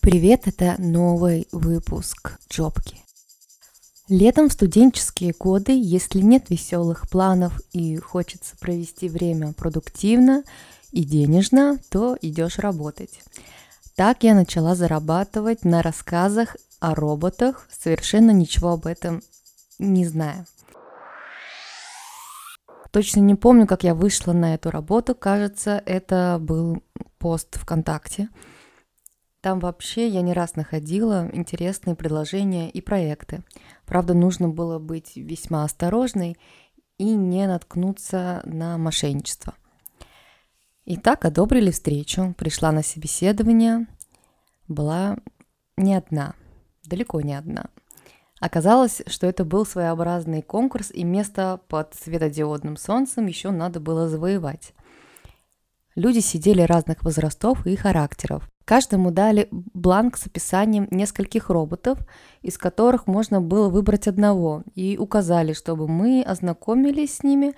Привет, это новый выпуск Джобки. Летом в студенческие годы, если нет веселых планов и хочется провести время продуктивно и денежно, то идешь работать. Так я начала зарабатывать на рассказах о роботах, совершенно ничего об этом не зная. Точно не помню, как я вышла на эту работу. Кажется, это был пост ВКонтакте. Там вообще я не раз находила интересные предложения и проекты. Правда, нужно было быть весьма осторожной и не наткнуться на мошенничество. Итак, одобрили встречу, пришла на собеседование, была не одна, далеко не одна. Оказалось, что это был своеобразный конкурс, и место под светодиодным солнцем еще надо было завоевать. Люди сидели разных возрастов и характеров. Каждому дали бланк с описанием нескольких роботов, из которых можно было выбрать одного, и указали, чтобы мы ознакомились с ними,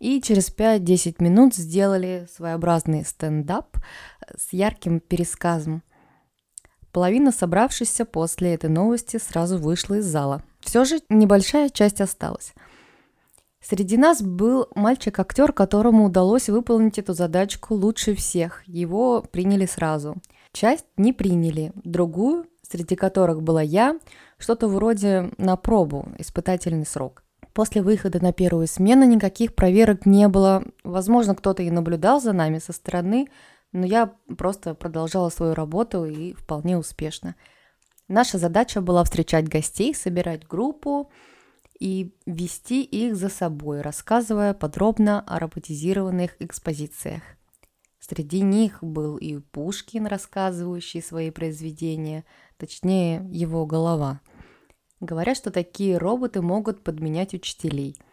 и через 5-10 минут сделали своеобразный стендап с ярким пересказом Половина собравшихся после этой новости сразу вышла из зала. Все же небольшая часть осталась. Среди нас был мальчик-актер, которому удалось выполнить эту задачку лучше всех. Его приняли сразу. Часть не приняли, другую, среди которых была я, что-то вроде на пробу, испытательный срок. После выхода на первую смену никаких проверок не было. Возможно, кто-то и наблюдал за нами со стороны, но я просто продолжала свою работу и вполне успешно. Наша задача была встречать гостей, собирать группу и вести их за собой, рассказывая подробно о роботизированных экспозициях. Среди них был и Пушкин, рассказывающий свои произведения, точнее его голова. Говорят, что такие роботы могут подменять учителей –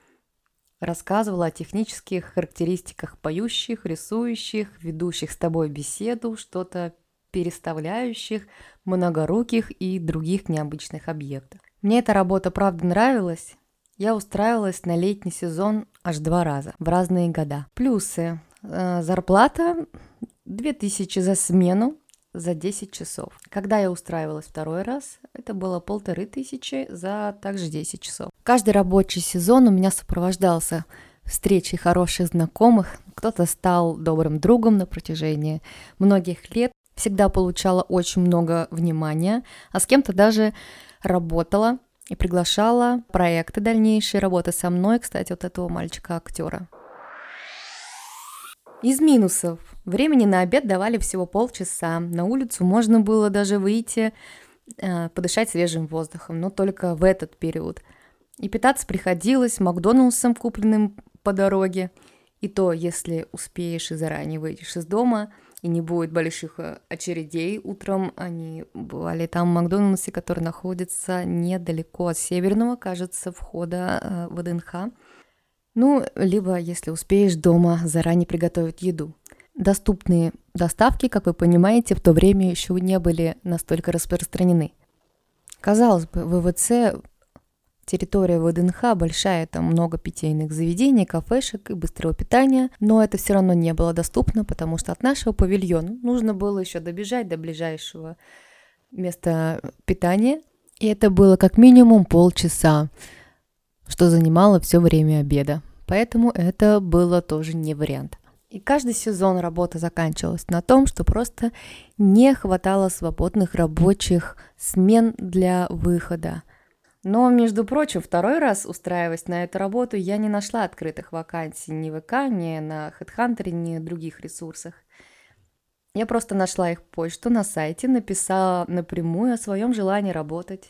рассказывала о технических характеристиках поющих, рисующих, ведущих с тобой беседу, что-то переставляющих, многоруких и других необычных объектов. Мне эта работа правда нравилась. Я устраивалась на летний сезон аж два раза, в разные года. Плюсы. Э, зарплата 2000 за смену, за 10 часов. Когда я устраивалась второй раз, это было полторы тысячи за также 10 часов. Каждый рабочий сезон у меня сопровождался встречей хороших знакомых. Кто-то стал добрым другом на протяжении многих лет. Всегда получала очень много внимания, а с кем-то даже работала и приглашала проекты дальнейшие работы со мной, кстати, вот этого мальчика-актера. Из минусов. Времени на обед давали всего полчаса. На улицу можно было даже выйти, э, подышать свежим воздухом, но только в этот период. И питаться приходилось Макдоналдсом, купленным по дороге. И то, если успеешь и заранее выйдешь из дома, и не будет больших э, очередей утром. Они бывали там в Макдональдсе, который находится недалеко от северного, кажется, входа э, в ВДНХ. Ну, либо, если успеешь дома заранее приготовить еду. Доступные доставки, как вы понимаете, в то время еще не были настолько распространены. Казалось бы, ВВЦ территория ВДНХ большая, там много питейных заведений, кафешек и быстрого питания, но это все равно не было доступно, потому что от нашего павильона нужно было еще добежать до ближайшего места питания, и это было как минимум полчаса что занимало все время обеда. Поэтому это было тоже не вариант. И каждый сезон работа заканчивалась на том, что просто не хватало свободных рабочих смен для выхода. Но, между прочим, второй раз устраиваясь на эту работу, я не нашла открытых вакансий ни в ВК, ни на HeadHunter, ни на других ресурсах. Я просто нашла их почту на сайте, написала напрямую о своем желании работать.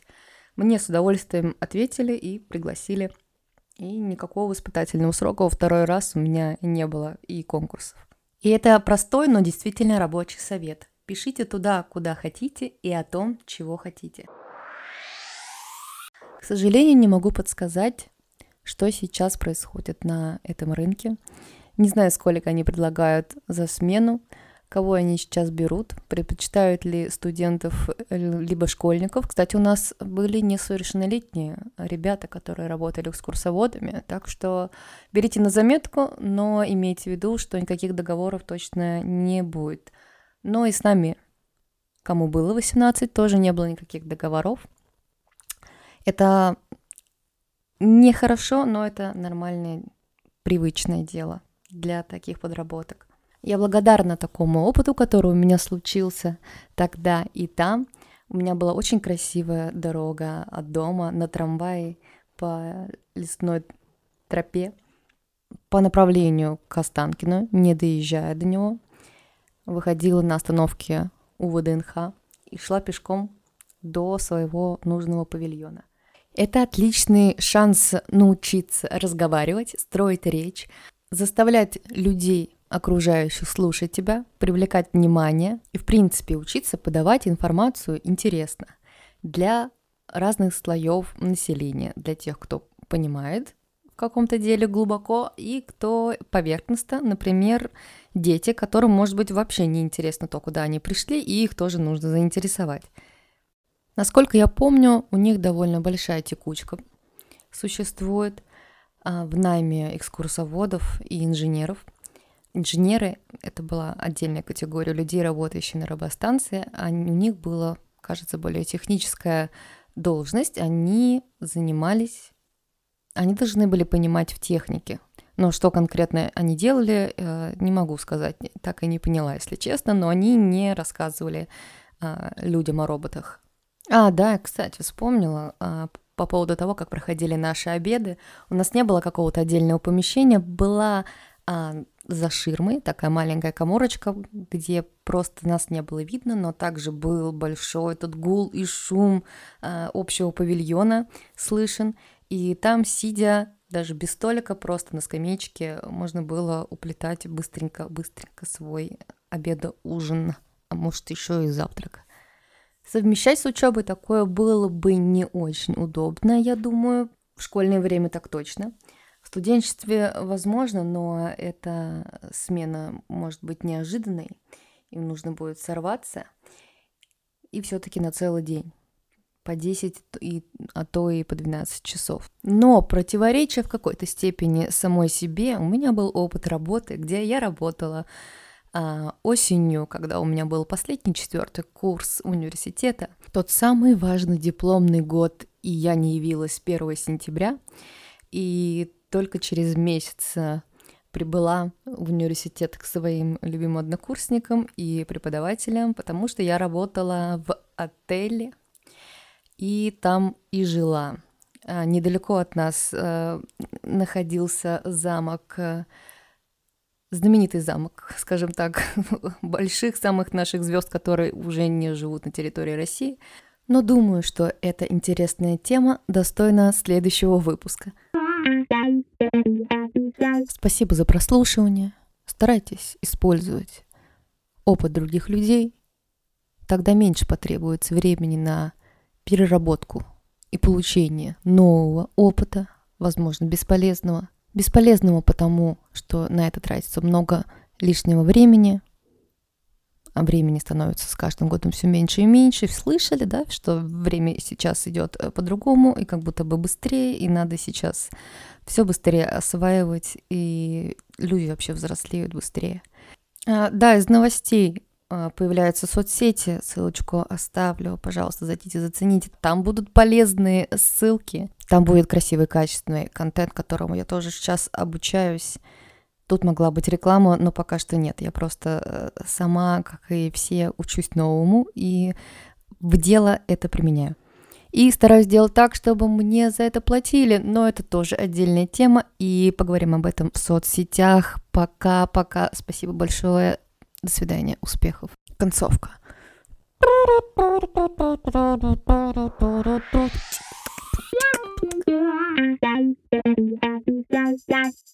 Мне с удовольствием ответили и пригласили. И никакого испытательного срока во второй раз у меня не было и конкурсов. И это простой, но действительно рабочий совет. Пишите туда, куда хотите и о том, чего хотите. К сожалению, не могу подсказать, что сейчас происходит на этом рынке. Не знаю, сколько они предлагают за смену, кого они сейчас берут, предпочитают ли студентов э, либо школьников. Кстати, у нас были несовершеннолетние ребята, которые работали экскурсоводами, так что берите на заметку, но имейте в виду, что никаких договоров точно не будет. Но и с нами, кому было 18, тоже не было никаких договоров. Это нехорошо, но это нормальное, привычное дело для таких подработок. Я благодарна такому опыту, который у меня случился тогда и там. У меня была очень красивая дорога от дома на трамвае по лесной тропе по направлению к Останкину, не доезжая до него. Выходила на остановке у ВДНХ и шла пешком до своего нужного павильона. Это отличный шанс научиться разговаривать, строить речь, заставлять людей окружающих слушать тебя, привлекать внимание и, в принципе, учиться подавать информацию интересно для разных слоев населения, для тех, кто понимает в каком-то деле глубоко, и кто поверхностно, например, дети, которым, может быть, вообще не интересно то, куда они пришли, и их тоже нужно заинтересовать. Насколько я помню, у них довольно большая текучка существует а, в найме экскурсоводов и инженеров – Инженеры — это была отдельная категория людей, работающих на рабостанции, а у них была, кажется, более техническая должность, они занимались, они должны были понимать в технике. Но что конкретно они делали, э, не могу сказать, так и не поняла, если честно, но они не рассказывали а, людям о роботах. А, да, кстати, вспомнила а, по поводу того, как проходили наши обеды. У нас не было какого-то отдельного помещения, была а, за ширмой такая маленькая коморочка, где просто нас не было видно, но также был большой этот гул и шум а, общего павильона слышен. И там, сидя даже без столика, просто на скамеечке, можно было уплетать быстренько-быстренько свой обеда-ужин, а может еще и завтрак. Совмещать с учебой такое было бы не очень удобно, я думаю, в школьное время так точно. Студенчестве возможно, но эта смена может быть неожиданной, им нужно будет сорваться, и все-таки на целый день по 10, и, а то и по 12 часов. Но противоречия в какой-то степени самой себе, у меня был опыт работы, где я работала а, осенью, когда у меня был последний четвертый курс университета, тот самый важный дипломный год, и я не явилась 1 сентября, и только через месяц э, прибыла в университет к своим любимым однокурсникам и преподавателям, потому что я работала в отеле и там и жила. А недалеко от нас э, находился замок, э, знаменитый замок, скажем так, больших самых наших звезд, которые уже не живут на территории России. Но думаю, что эта интересная тема достойна следующего выпуска. Спасибо за прослушивание. Старайтесь использовать опыт других людей. Тогда меньше потребуется времени на переработку и получение нового опыта, возможно, бесполезного. Бесполезного потому, что на это тратится много лишнего времени – а времени становится с каждым годом все меньше и меньше. Слышали, да, что время сейчас идет э, по-другому и как будто бы быстрее, и надо сейчас все быстрее осваивать, и люди вообще взрослеют быстрее. А, да, из новостей а, появляются соцсети, ссылочку оставлю, пожалуйста, зайдите, зацените. Там будут полезные ссылки, там будет красивый, качественный контент, которому я тоже сейчас обучаюсь. Тут могла быть реклама, но пока что нет. Я просто э, сама, как и все, учусь новому и в дело это применяю. И стараюсь делать так, чтобы мне за это платили, но это тоже отдельная тема, и поговорим об этом в соцсетях. Пока-пока, спасибо большое, до свидания, успехов. Концовка. Yeah.